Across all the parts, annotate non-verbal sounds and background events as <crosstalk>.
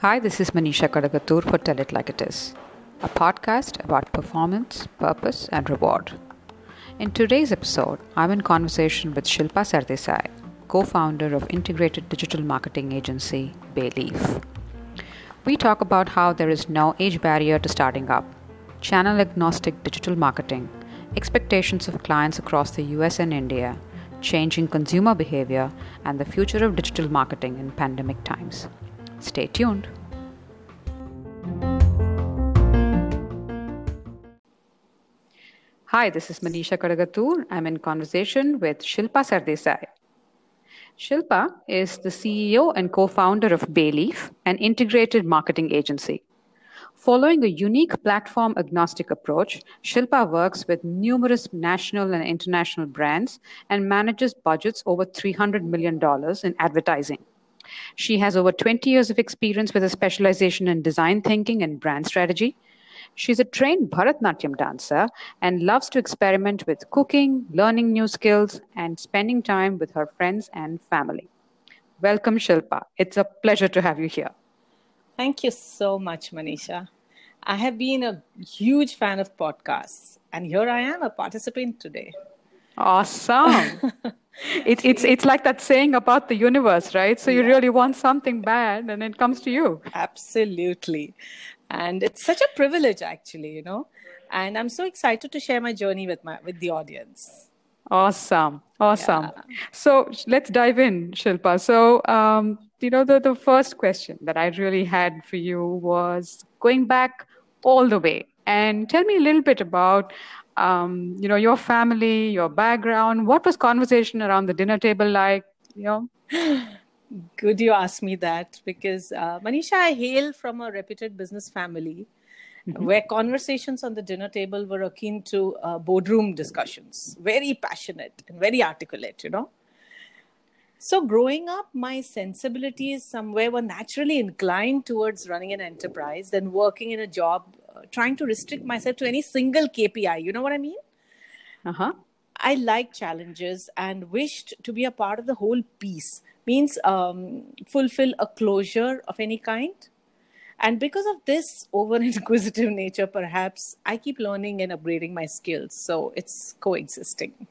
Hi, this is Manisha Kadagatur for Tell It Like It Is, a podcast about performance, purpose, and reward. In today's episode, I'm in conversation with Shilpa Sardesai, co founder of integrated digital marketing agency Bayleaf. We talk about how there is no age barrier to starting up, channel agnostic digital marketing, expectations of clients across the US and India, changing consumer behavior, and the future of digital marketing in pandemic times. Stay tuned. Hi, this is Manisha Kadagatur. I'm in conversation with Shilpa Sardesai. Shilpa is the CEO and co founder of Bayleaf, an integrated marketing agency. Following a unique platform agnostic approach, Shilpa works with numerous national and international brands and manages budgets over $300 million in advertising. She has over 20 years of experience with a specialization in design thinking and brand strategy. She's a trained Bharatnatyam dancer and loves to experiment with cooking, learning new skills, and spending time with her friends and family. Welcome, Shilpa. It's a pleasure to have you here. Thank you so much, Manisha. I have been a huge fan of podcasts, and here I am, a participant today. Awesome. <laughs> it, it's it's like that saying about the universe, right? So you yeah. really want something bad, and it comes to you. Absolutely, and it's such a privilege, actually, you know. And I'm so excited to share my journey with my with the audience. Awesome, awesome. Yeah. So let's dive in, Shilpa. So um, you know, the the first question that I really had for you was going back all the way, and tell me a little bit about um, you know, your family, your background. What was conversation around the dinner table like? You know. <sighs> Good you ask me that because uh, Manisha, I hail from a reputed business family mm-hmm. where conversations on the dinner table were akin to uh, boardroom discussions, very passionate and very articulate, you know. So, growing up, my sensibilities somewhere were naturally inclined towards running an enterprise than working in a job trying to restrict myself to any single KPI. You know what I mean? Uh huh. I like challenges and wished to be a part of the whole piece. Means um, fulfill a closure of any kind. And because of this <laughs> over inquisitive nature, perhaps I keep learning and upgrading my skills. So it's coexisting.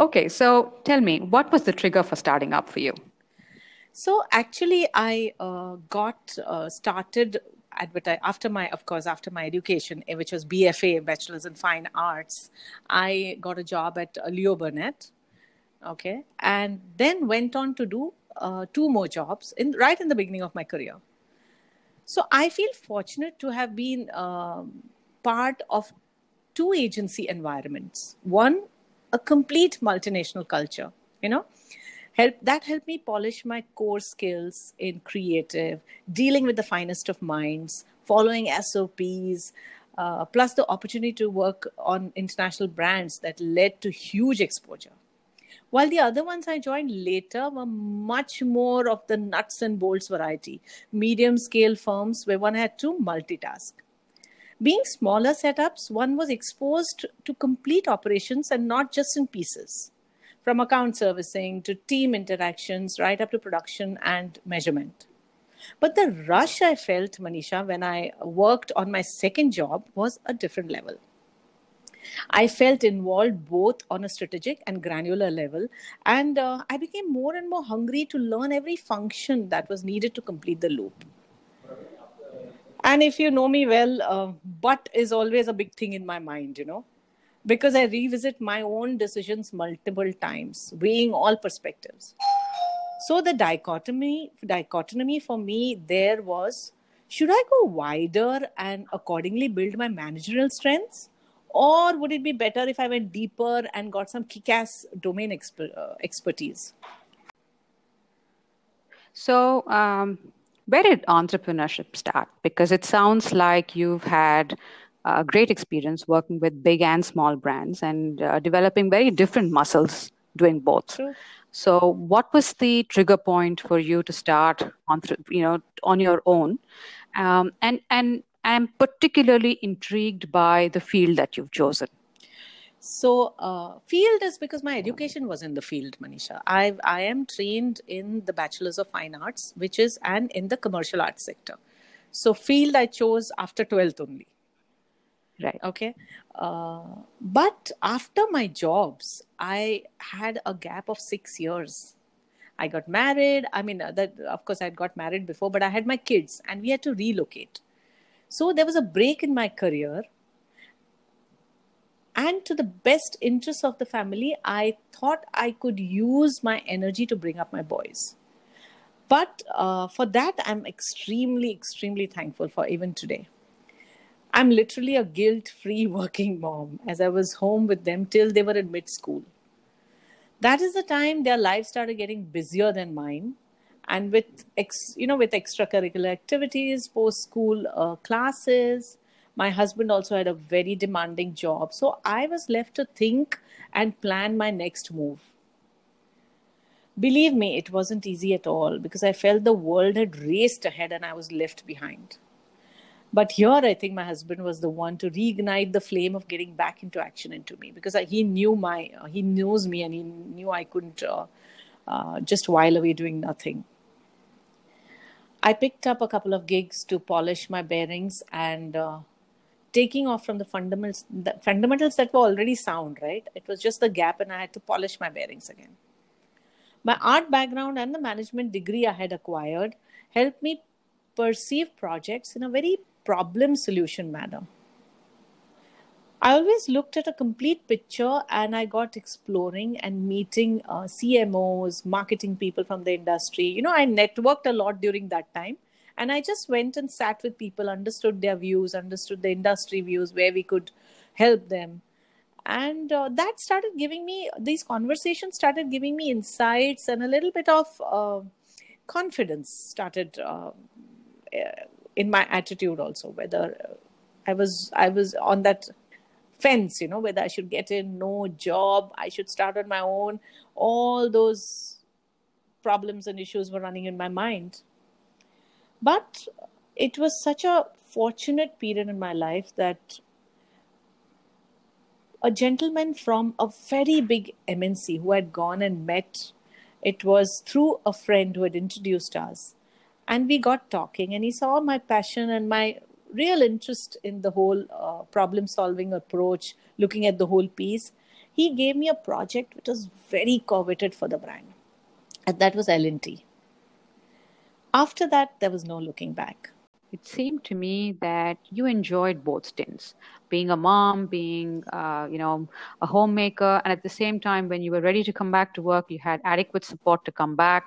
Okay, so tell me, what was the trigger for starting up for you? So actually, I uh, got uh, started advertise after my of course after my education eh, which was bfa bachelor's in fine arts i got a job at uh, leo burnett okay? And then went on to do uh, two more jobs in right in the beginning of my career. So i feel fortunate to have been um, part of two agency environments. One a complete multinational culture you know? Help that helped me polish my core skills in creative dealing with the finest of minds following sops uh, plus the opportunity to work on international brands that led to huge exposure. While the other ones i joined later were much more of the nuts and bolts variety. Medium scale firms where one had to multitask being smaller setups one was exposed to complete operations and not just in pieces from account servicing to team interactions, right up to production and measurement. But the rush I felt, Manisha, when I worked on my second job was a different level. I felt involved both on a strategic and granular level, and uh, I became more and more hungry to learn every function that was needed to complete the loop. And if you know me well, uh, but is always a big thing in my mind, you know because I revisit my own decisions multiple times, weighing all perspectives. So the dichotomy, dichotomy for me there was should I go wider and accordingly build my managerial strengths? Or would it be better if I went deeper and got some kick ass domain uh, expertise? So, um, where did entrepreneurship start? Because it sounds like you've had a great experience working with big and small brands and uh, developing very different muscles doing both. Sure. So, what was the trigger point for you to start on, you know, on your own? Um, and and I'm particularly intrigued by the field that you've chosen. So, uh, field is because my education was in the field, Manisha. I I am trained in the Bachelor's of Fine Arts, which is and in the commercial arts sector. So, field I chose after twelfth only. Right. Okay. Uh, but after my jobs, I had a gap of six years. I got married. I mean, uh, that of course I'd got married before, but I had my kids, and we had to relocate. So there was a break in my career and to the best interest of the family i thought i could use my energy to bring up my boys. But uh, for that i'm extremely extremely thankful for even today. I'm literally a guilt free <laughs> working mom as i was home with them till they were in mid school. That is the time their lives started getting busier than mine. And with ex, you know with extracurricular activities post school uh, classes my husband also had a very demanding job. So I was left to think and plan my next move. Believe me, it wasn't easy at all because I felt the world had raced ahead and I was left behind. But here, I think my husband was the one to reignite the flame of getting back into action into me because he knew my, uh, he knows me and he knew I couldn't uh, uh, just while away doing nothing. I picked up a couple of gigs to polish my bearings and uh, taking off from the fundamentals the fundamentals that were already sound right? It was just the gap and i had to polish my bearings again. My art background and the management degree i had acquired helped me perceive projects in a very problem solution manner. I always looked at a complete picture and I got exploring and meeting uh, CMOs, marketing people from the industry. You know, I networked a lot during that time and i just went and sat with people understood their views understood the industry views where we could help them. And uh, that started giving me these conversations started giving me insights and a little bit of uh, confidence started uh, in my attitude also whether i was i was on that fence you know whether i should get in no job i should start on my own. All those problems and issues were running in my mind but it was such a fortunate period in my life that a gentleman from a very big MNC who had gone and met, it was through a friend who had introduced us. And we got talking, and he saw my passion and my real interest in the whole uh, problem solving approach, looking at the whole piece. He gave me a project which was very coveted for the brand, and that was L&T after that, there was no looking back. It seemed to me that you enjoyed both stints, being a mom, being, uh, you know, a homemaker, and at the same time, when you were ready to come back to work, you had adequate support to come back.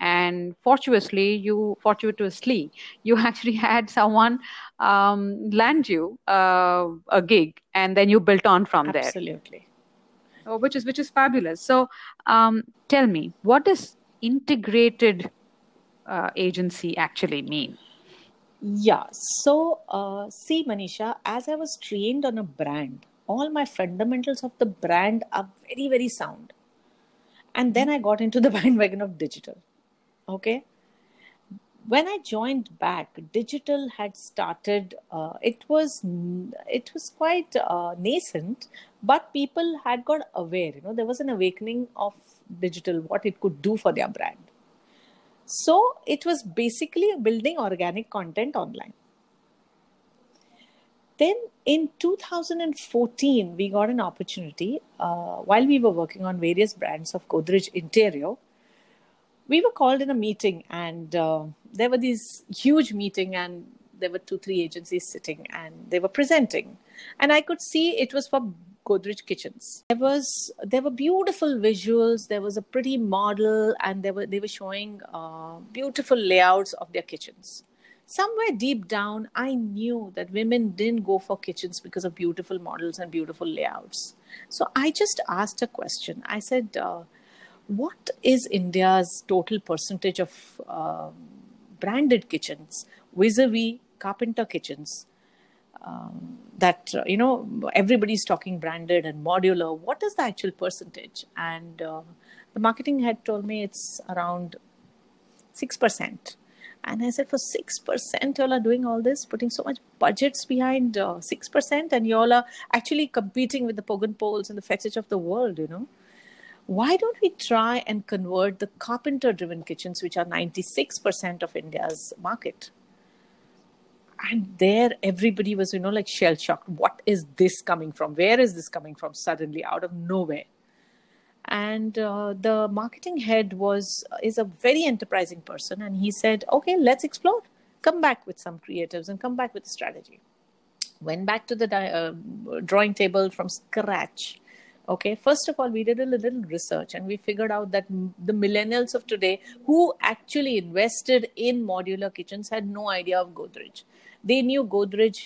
And fortuitously, you fortuitously, you <laughs> actually had someone um, land you uh, a gig, and then you built on from Absolutely. there. Absolutely. Oh, which is which is fabulous. So, um, tell me, what does integrated uh, agency actually mean? Yeah. So, uh, see, Manisha, as I was trained on a brand, all my fundamentals of the brand are very, very sound. And then I got into the <laughs> bandwagon of digital. Okay. When I joined back, digital had started. Uh, it was it was quite uh, nascent, but people had got aware. You know, there was an awakening of digital, what it could do for their brand so it was basically building organic content online. Then in 2014, we got an opportunity uh, while we were working on various brands of Godrej Interior. We were called in a meeting, and uh, there were these huge meeting, and there were two, three agencies sitting, and they were presenting, and I could see it was for Godrej kitchens. There was there were beautiful visuals. There was a pretty model, and they were they were showing uh, beautiful layouts of their kitchens. Somewhere deep down, I knew that women didn't go for kitchens because of beautiful models and beautiful layouts. So I just asked a question. I said, uh, "What is India's total percentage of uh, branded kitchens vis-a-vis carpenter kitchens?" Um, that uh, you know everybody's talking branded and modular what is the actual percentage and uh, the marketing head told me it's around 6% And I said, for 6%, y'all are doing all this, putting so much budgets behind uh, 6%, and y'all are actually competing with the Pogens and the fetish of the world, you know. Why don't we try and convert the carpenter driven kitchens, which are 96% of India's market? And there, everybody was, you know, like shell shocked. What is this coming from? Where is this coming from suddenly out of nowhere? and uh, the marketing head was is a very enterprising person and he said okay let's explore come back with some creatives and come back with a strategy went back to the di- uh, drawing table from scratch okay first of all we did a little research and we figured out that the millennials of today who actually invested in modular kitchens had no idea of godrej they knew godrej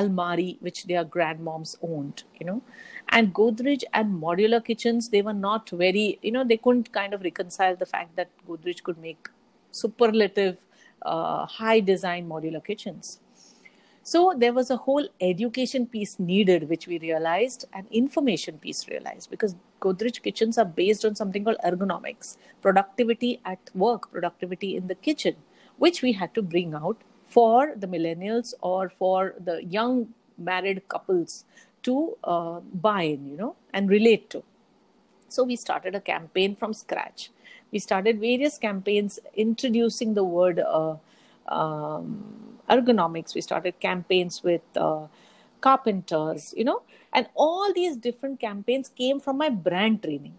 almari which their grandmoms owned you know. And godrej and modular kitchens they were not very you know they couldn't kind of reconcile the fact that godrej could make superlative uh, high design modular kitchens. So there was a whole education piece needed which we realized and information piece realized because godrej kitchens are based on something called ergonomics productivity at work productivity in the kitchen which we had to bring out for the millennials or for the young married couples to uh, buy in, you know, and relate to. So we started a campaign from scratch. We started various campaigns introducing the word uh, um, ergonomics. We started campaigns with uh, carpenters, you know, and all these different campaigns came from my brand training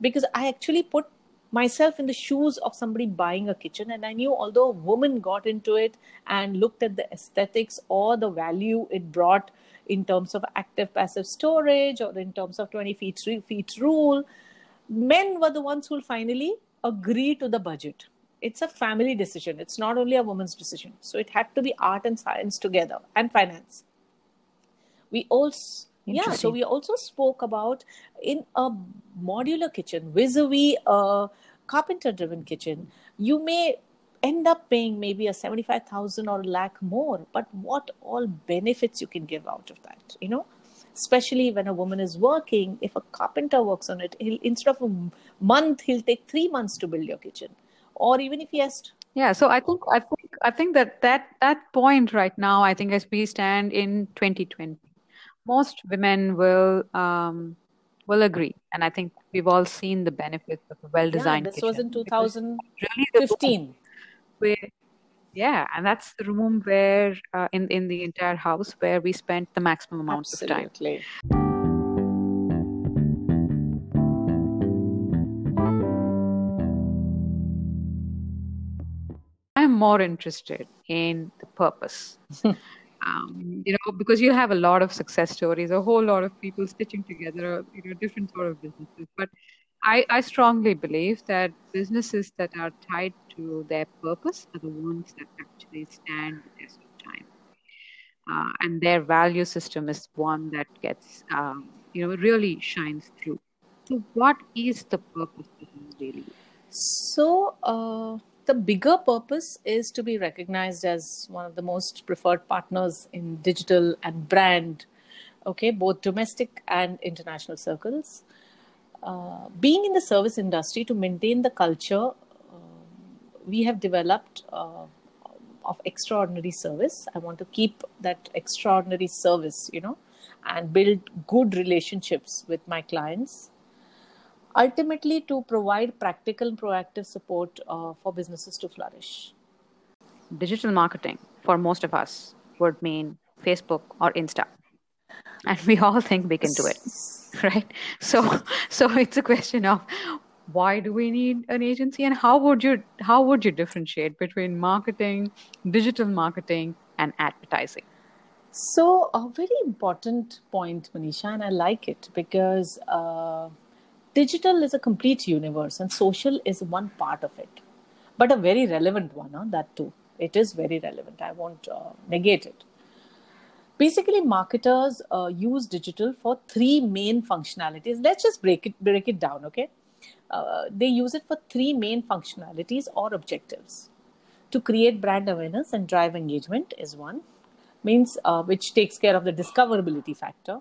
because I actually put myself in the shoes of somebody buying a kitchen and i knew although a woman got into it and looked at the aesthetics or the value it brought in terms of active passive storage or in terms of 20 feet, 3 feet rule. Men were the ones who finally agree to the budget. It's a family decision. It's not only a woman's decision. So it had to be art and science together and finance. We also yeah so we also spoke about in a modular kitchen vis-a-vis a carpenter driven kitchen you may end up paying maybe a 75000 or a lakh more but what all benefits you can give out of that you know? Especially when a woman is working if a carpenter works on it he'll instead of a month he'll take 3 months to build your kitchen or even if he has to yeah so i think i think i think that that that point right now i think as we stand in 2020 most women will um will agree. And i think we've all seen the benefits of a well designed yeah, this kitchen. was in 2015 really where yeah and that's the room where uh, in in the entire house where we spent the maximum amount Absolutely. of time. I'm more interested in the purpose <laughs> um, you know because you have a lot of success stories a whole lot of people stitching together you know different sort of businesses but I, I strongly believe that businesses that are tied to their purpose are the ones that actually stand the test of time. Uh, and their value system is one that gets, um, you know, really shines through. So, what is the purpose really? So, uh, the bigger purpose is to be recognized as one of the most preferred partners in digital and brand, okay, both domestic and international circles. Uh, being in the service industry to maintain the culture, uh, we have developed uh, of extraordinary service. I want to keep that extraordinary service, you know, and build good relationships with my clients. Ultimately, to provide practical and proactive support uh, for businesses to flourish. Digital marketing for most of us would mean Facebook or Insta. And we all think we can do it. <laughs> right so so it's a question of why do we need an agency and how would you how would you differentiate between marketing digital marketing and advertising so a very important point manisha and i like it because uh, digital is a complete universe and social is one part of it but a very relevant one huh? that too. It is very relevant. I won't uh, negate it. Basically marketers uh, use digital for three main functionalities. Let's just break it break it down okay? Uh, they use it for three main functionalities or objectives. To create brand awareness and drive engagement is one means uh, which takes care of the discoverability factor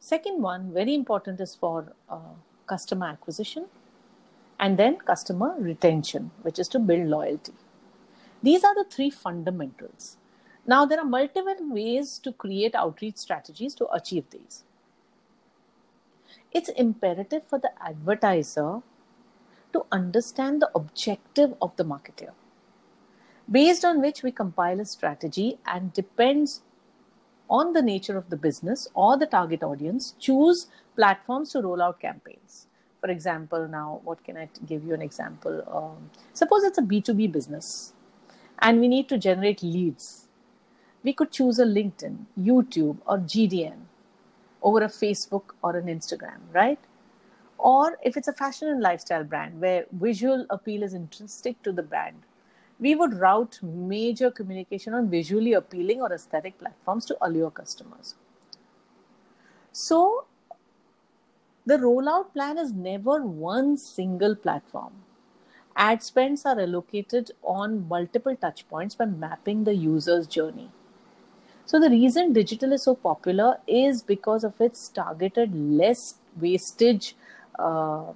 second one very important is for uh, customer acquisition and then customer retention which is to build loyalty These are the three fundamentals. Now, there are multiple ways to create outreach strategies to achieve these. It's imperative for the advertiser to understand the objective of the marketer, based on which we compile a strategy and depends on the nature of the business or the target audience, choose platforms to roll out campaigns. For example, now, what can I give you an example? Um, suppose it's a B2B business and we need to generate leads. We could choose a LinkedIn, YouTube, or GDN over a Facebook or an Instagram, right? Or if it's a fashion and lifestyle brand where visual appeal is intrinsic to the brand, we would route major communication on visually appealing or aesthetic platforms to allure customers. So, the rollout plan is never one single platform. Ad spends are allocated on multiple touchpoints by mapping the user's journey. So, the reason digital is so popular is because of its targeted, less wastage, uh,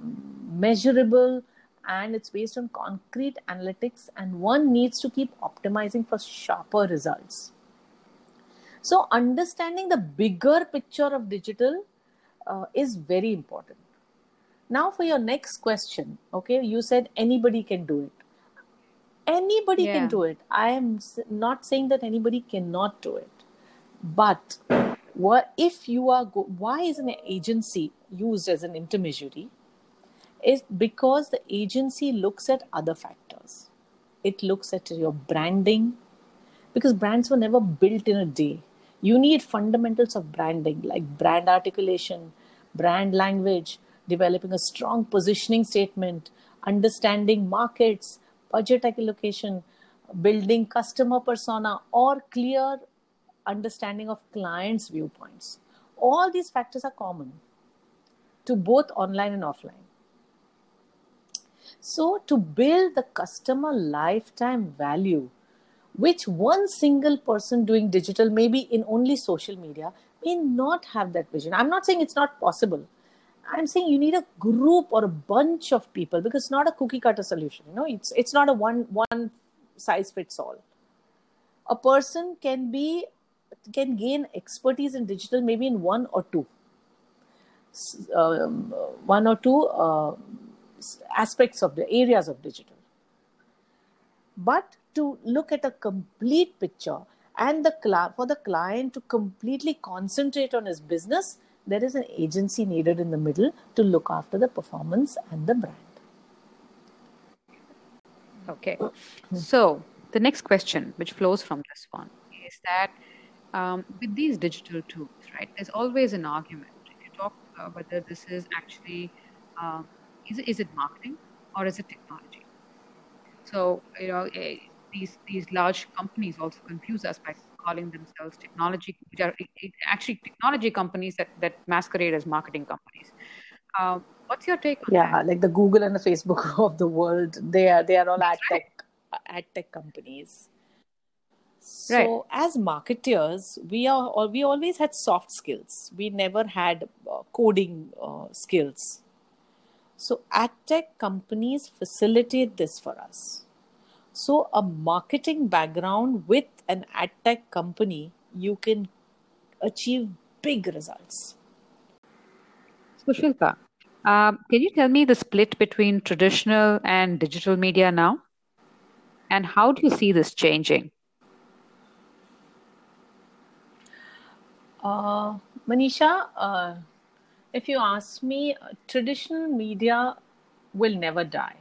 measurable, and it's based on concrete analytics, and one needs to keep optimizing for sharper results. So, understanding the bigger picture of digital uh, is very important. Now, for your next question, okay, you said anybody can do it. Anybody Yeah. can do it. I am not saying that anybody cannot do it. But what if you are go- why is an agency used as an intermediary? Is because the agency looks at other factors. It looks at your branding, because brands were never built in a day. You need fundamentals of branding like brand articulation, brand language, developing a strong positioning statement, understanding markets, budget allocation, building customer persona, or clear understanding of clients' viewpoints. All these factors are common to both online and offline. So, to build the customer lifetime value, which one single person doing digital, maybe in only social media, may not have that vision. I'm not saying it's not possible. I'm saying you need a group or a bunch of people because it's not a cookie cutter solution. You know, it's it's not a one one size fits all. A person can be can gain expertise in digital maybe in one or two, um, one or two uh, aspects of the areas of digital but to look at a complete picture and the cli- for the client to completely concentrate on his business there is an agency needed in the middle to look after the performance and the brand Okay. So the next question, which flows from this one, is that um, with these digital tools, right? There's always an argument. If you talk uh, whether this is actually um, is it, is it marketing or is it technology? So you know eh, these these large companies also confuse us by calling themselves technology, which are actually technology companies that that masquerade as marketing companies. Um, what's your take on that? yeah that? like the google and the facebook <laughs> of the world they are they are all ad tech ad tech companies so Right. as marketers we are we always had soft skills we never had uh, coding uh, skills so ad tech companies facilitate this for us so a marketing background with an ad tech company you can achieve big results So, Shilpa, um, can you tell me the split between traditional and digital media now? And how do you see this changing? Uh, Manisha, uh, if you ask me, traditional media will never die.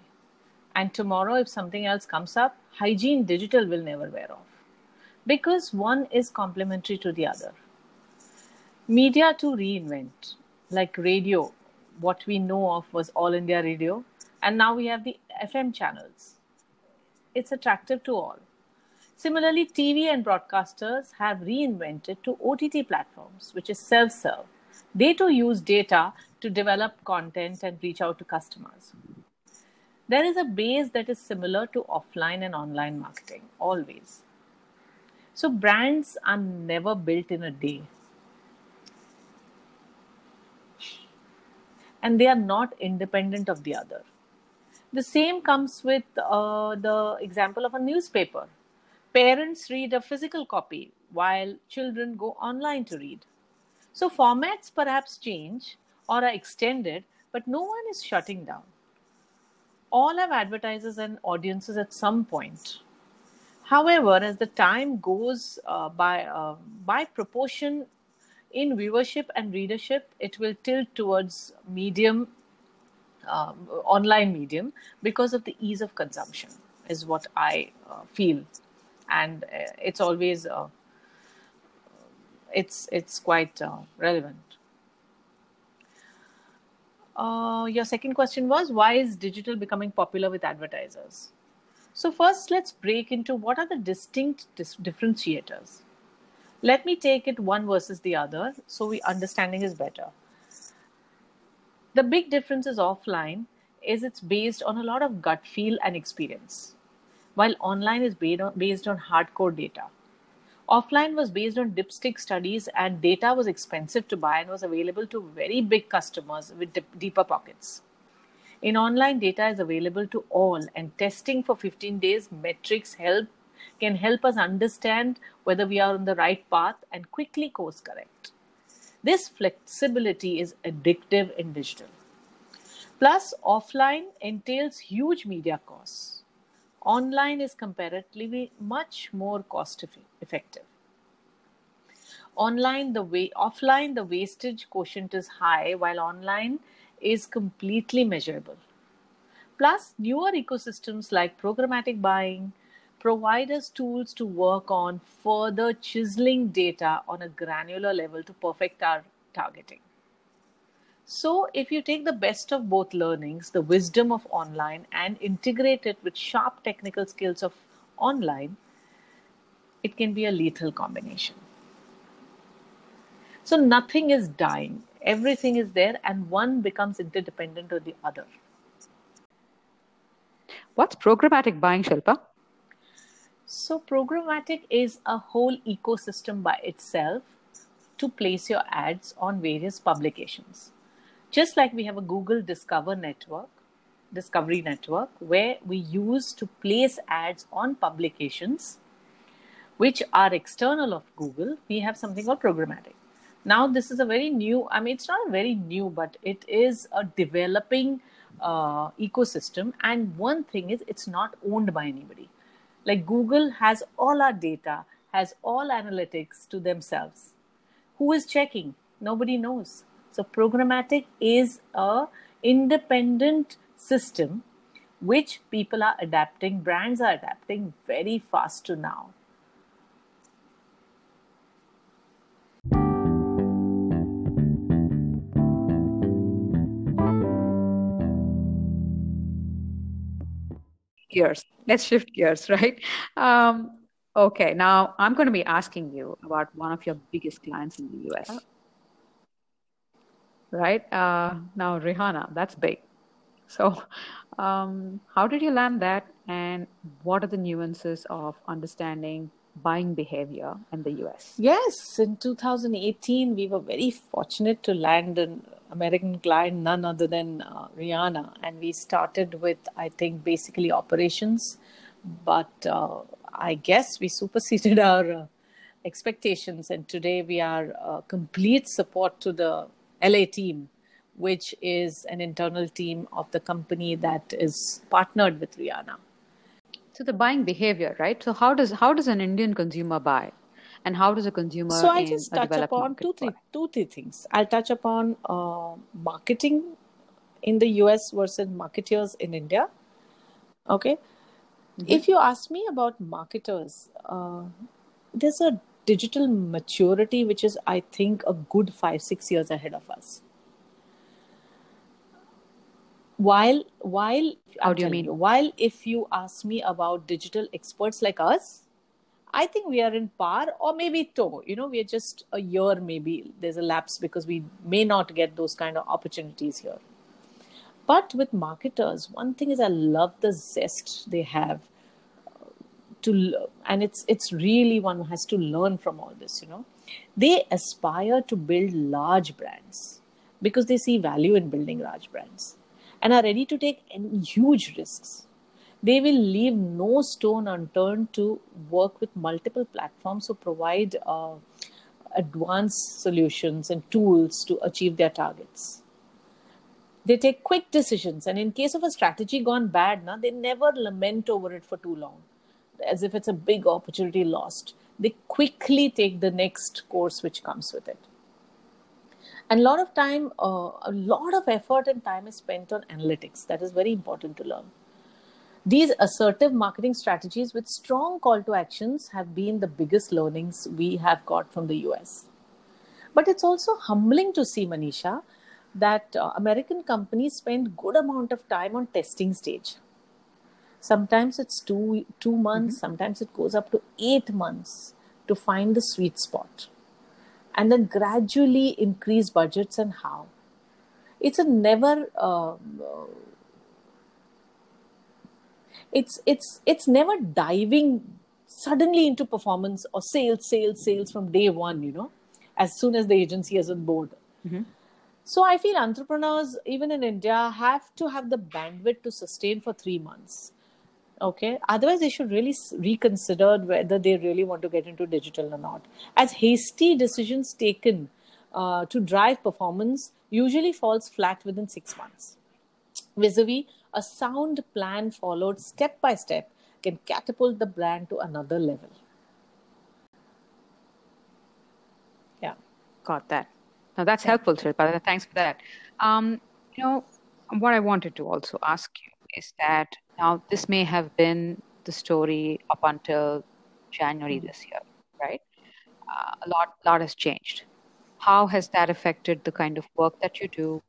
And tomorrow, if something else comes up, hygiene digital will never wear off. Because one is complementary to the other. Media to reinvent, like radio, what we know of was All India Radio, and now we have the FM channels. It's attractive to all. Similarly, TV and broadcasters have reinvented to OTT platforms, which is self serve. They too use data to develop content and reach out to customers. There is a base that is similar to offline and online marketing, always. So, brands are never built in a day, and they are not independent of the other. The same comes with uh, the example of a newspaper. Parents read a physical copy while children go online to read. So formats perhaps change or are extended, but no one is shutting down. All have advertisers and audiences at some point. However, as the time goes uh, by, uh, by proportion in viewership and readership, it will tilt towards medium, uh, online medium, because of the ease of consumption, is what I uh, feel, and uh, it's always uh, it's it's quite uh, relevant. Uh, your second question was why is digital becoming popular with advertisers? So first, let's break into what are the distinct dis- differentiators. Let me take it one versus the other so we understanding is better. The big difference is offline is it's based on a lot of gut feel and experience, while online is based on, based on hardcore data. Offline was based on dipstick studies and data was expensive to buy and was available to very big customers with dip- deeper pockets. In online, data is available to all, and testing for 15 days metrics help can help us understand whether we are on the right path and quickly course correct. This flexibility is addictive in digital. Plus, offline entails huge media costs. Online is comparatively much more cost effective. Online, the way offline, the wastage quotient is high, while online is completely measurable. Plus, newer ecosystems like programmatic buying provide us tools to work on further chiseling data on a granular level to perfect our targeting. So, if you take the best of both learnings, the wisdom of online, and integrate it with sharp technical skills of online, it can be a lethal combination. So, nothing is dying. Everything is there and one becomes interdependent of the other. What's programmatic buying shilpa so programmatic is a whole ecosystem by itself to place your ads on various publications just like we have a google discover network discovery network where we use to place ads on publications which are external of google we have something called programmatic. Now this is a very new i mean it's not very new but it is a developing uh, ecosystem. And one thing is it's not owned by anybody. Like google has all our data has all analytics to themselves. Who is checking? Nobody knows so programmatic is a independent system which people are adapting brands are adapting very fast to now gears. Let's shift gears, <laughs> right? Um, okay, now I'm going to be asking you about one of your biggest clients in the US. Right? Uh, now, Rihanna, that's big. So, um, how did you land that, and what are the nuances of understanding buying behavior in the US? Yes, in 2018, we were very fortunate to land an American client, none other than uh, Rihanna. And we started with, I think, basically operations. But uh, I guess we superseded <laughs> our uh, expectations. And today we are uh, complete support to the LA team, which is an internal team of the company that is partnered with Rihanna. So the buying behavior, right? So how does how does an Indian consumer buy? And how does a consumer so I just touch upon two three, two, three things. I'll touch upon uh, marketing in the US versus marketers in India. Okay. Mm-hmm. If you ask me about marketers, uh, there's a digital maturity which is, I think, a good five, six years ahead of us. While while how do you mean? you, while if you ask me about digital experts like us i think we are in par or maybe toe you know we are just a year maybe there's a lapse because we may not get those kind of opportunities here. But with marketers one thing is i love the zest they have to and it's it's really one has to learn from all this you know they aspire to build large brands because they see value in building large brands and are ready to take huge risks. They will leave no stone unturned to work with multiple platforms who provide uh, advanced solutions and tools to achieve their targets. They take quick decisions, and in case of a strategy gone bad, na, they never lament over it for too long, as if it's a big opportunity lost. They quickly take the next course which comes with it and a lot of time uh, a lot of effort and time is spent on analytics that is very important to learn these assertive marketing strategies with strong call to actions have been the biggest learnings we have got from the US. But it's also humbling to see, Manisha, that uh, American companies spend good amount of time on testing stage. Sometimes it's two two months, mm-hmm. sometimes it goes up to eight months to find the sweet spot, and then gradually increase budgets and how. It's a never uh, it's it's it's never diving suddenly into performance or sales sales sales from day one you know as soon as the agency is on board mm-hmm. so i feel entrepreneurs even in india have to have the bandwidth to sustain for 3 months okay otherwise they should really reconsider whether they really want to get into digital or not as hasty decisions taken uh, to drive performance usually falls flat within 6 months vis-a-vis a sound plan followed step by step can catapult the brand to another level. Yeah, got that. Now that's yeah. helpful, Shilpa. Thanks for that. Um, you know, what I wanted to also ask you is that now this may have been the story up until January mm-hmm. this year, right? Uh, a lot, lot has changed. How has that affected the kind of work that you do?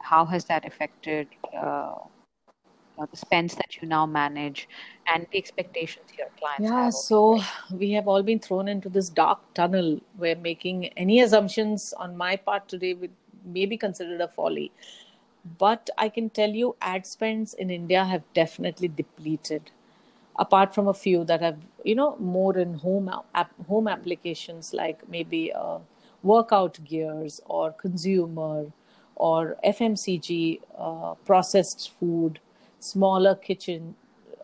How has that affected uh, know, the spends that you now manage and the expectations your clients yeah have so we have all been thrown into this dark tunnel where making any assumptions on my part today would maybe considered a folly but i can tell you ad spends in india have definitely depleted apart from a few that have you know more in home app, home applications like maybe uh, workout gears or consumer or fmcg uh, processed food smaller kitchen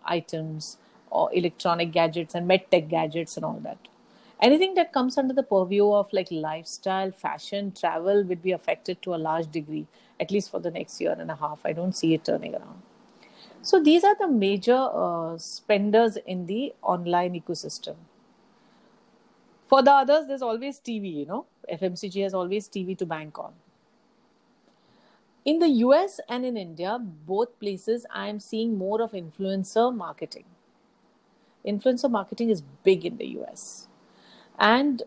items or electronic gadgets and medtech gadgets and all that. Anything that comes under the purview of like lifestyle, fashion, travel would be affected to a large degree, at least for the next year and a half. I don't see it turning around. So these are the major uh, spenders in the online ecosystem. For the others, there's always TV, you know. FMCG has always TV to bank on in the US and in India, both places, I am seeing more of influencer marketing. Influencer marketing is big in the US. And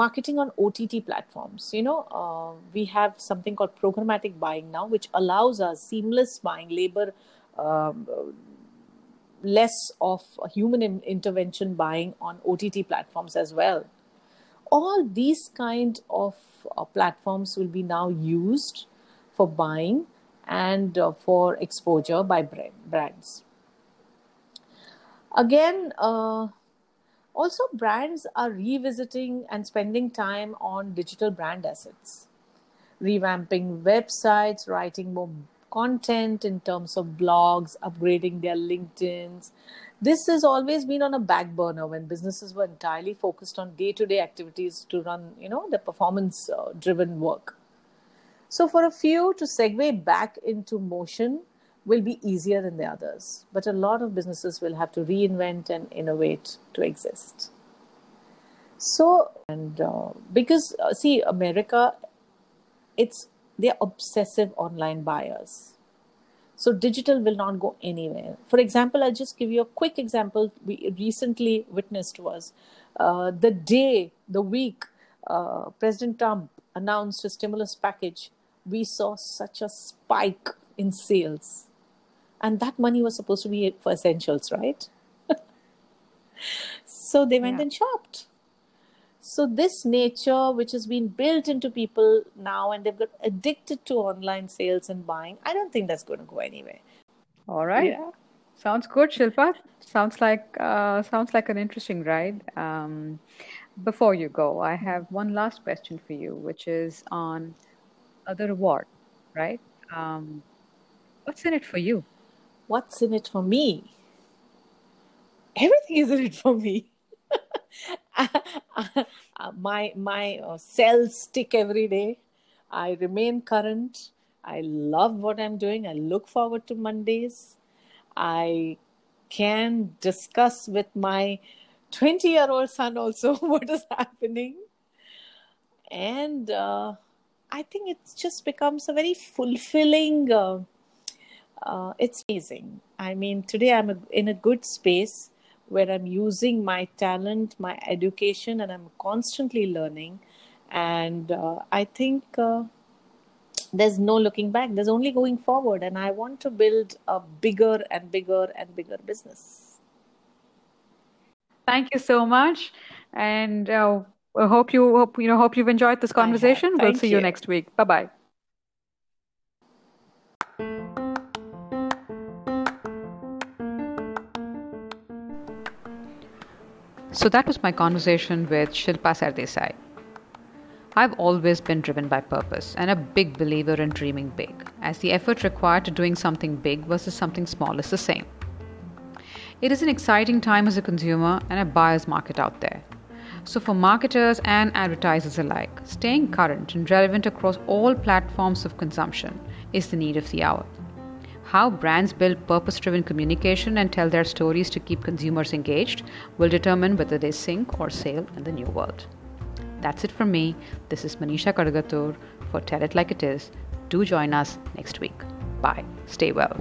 marketing on OTT platforms. You know, uh, we have something called programmatic buying now, which allows us seamless buying, labor, um, less of human in- intervention buying on OTT platforms as well. All these kind of uh, platforms will be now used for buying and uh, for exposure by brand, brands. Again, uh, also brands are revisiting and spending time on digital brand assets, revamping websites, writing more content in terms of blogs, upgrading their LinkedIn's. This has always been on a back burner when businesses were entirely focused on day-to-day activities to run, you know, the performance-driven uh, work. So, for a few to segue back into motion will be easier than the others, but a lot of businesses will have to reinvent and innovate to exist. So, and uh, because uh, see, America, it's they're obsessive online buyers. So digital will not go anywhere. For example, I'll just give you a quick example we recently witnessed was uh, the day, the week uh, President Trump announced a stimulus package we saw such a spike in sales. And that money was supposed to be for essentials, right? <laughs> so they went yeah. and shopped. So, this nature, which has been built into people now and they've got addicted to online sales and buying, I don't think that's going to go anywhere. All right. Yeah. Sounds good, Shilpa. Sounds like uh, sounds like an interesting ride. Um, before you go, I have one last question for you, which is on other the reward, right? Um, What's in it for you? What's in it for me? Everything is in it for me. <laughs> my my uh, cells tick every day. I remain current. I love what I'm doing. I look forward to Mondays. I can discuss with my 20 year old son also <laughs> what is happening. And uh, I think it just becomes a very fulfilling. Uh, uh, it's amazing. I mean, today I'm a, in a good space where I'm using my talent, my education, and I'm constantly learning. And uh, I think uh, there's no looking back, there's only going forward. And I want to build a bigger and bigger and bigger business. Thank you so much. And uh, I hope you hope you know hope you've enjoyed this conversation. We'll see you. you next week. Bye bye. So that was my conversation with Shilpa Sardesai. I've always been driven by purpose and a big believer in dreaming big, as the effort required to doing something big versus something small is the same. It is an exciting time as a consumer and a buyer's market out there. So, for marketers and advertisers alike, staying current and relevant across all platforms of consumption is the need of the hour. How brands build purpose driven communication and tell their stories to keep consumers engaged will determine whether they sink or sail in the new world. That's it from me. This is Manisha Kadagatur for Tell It Like It Is. Do join us next week. Bye. Stay well.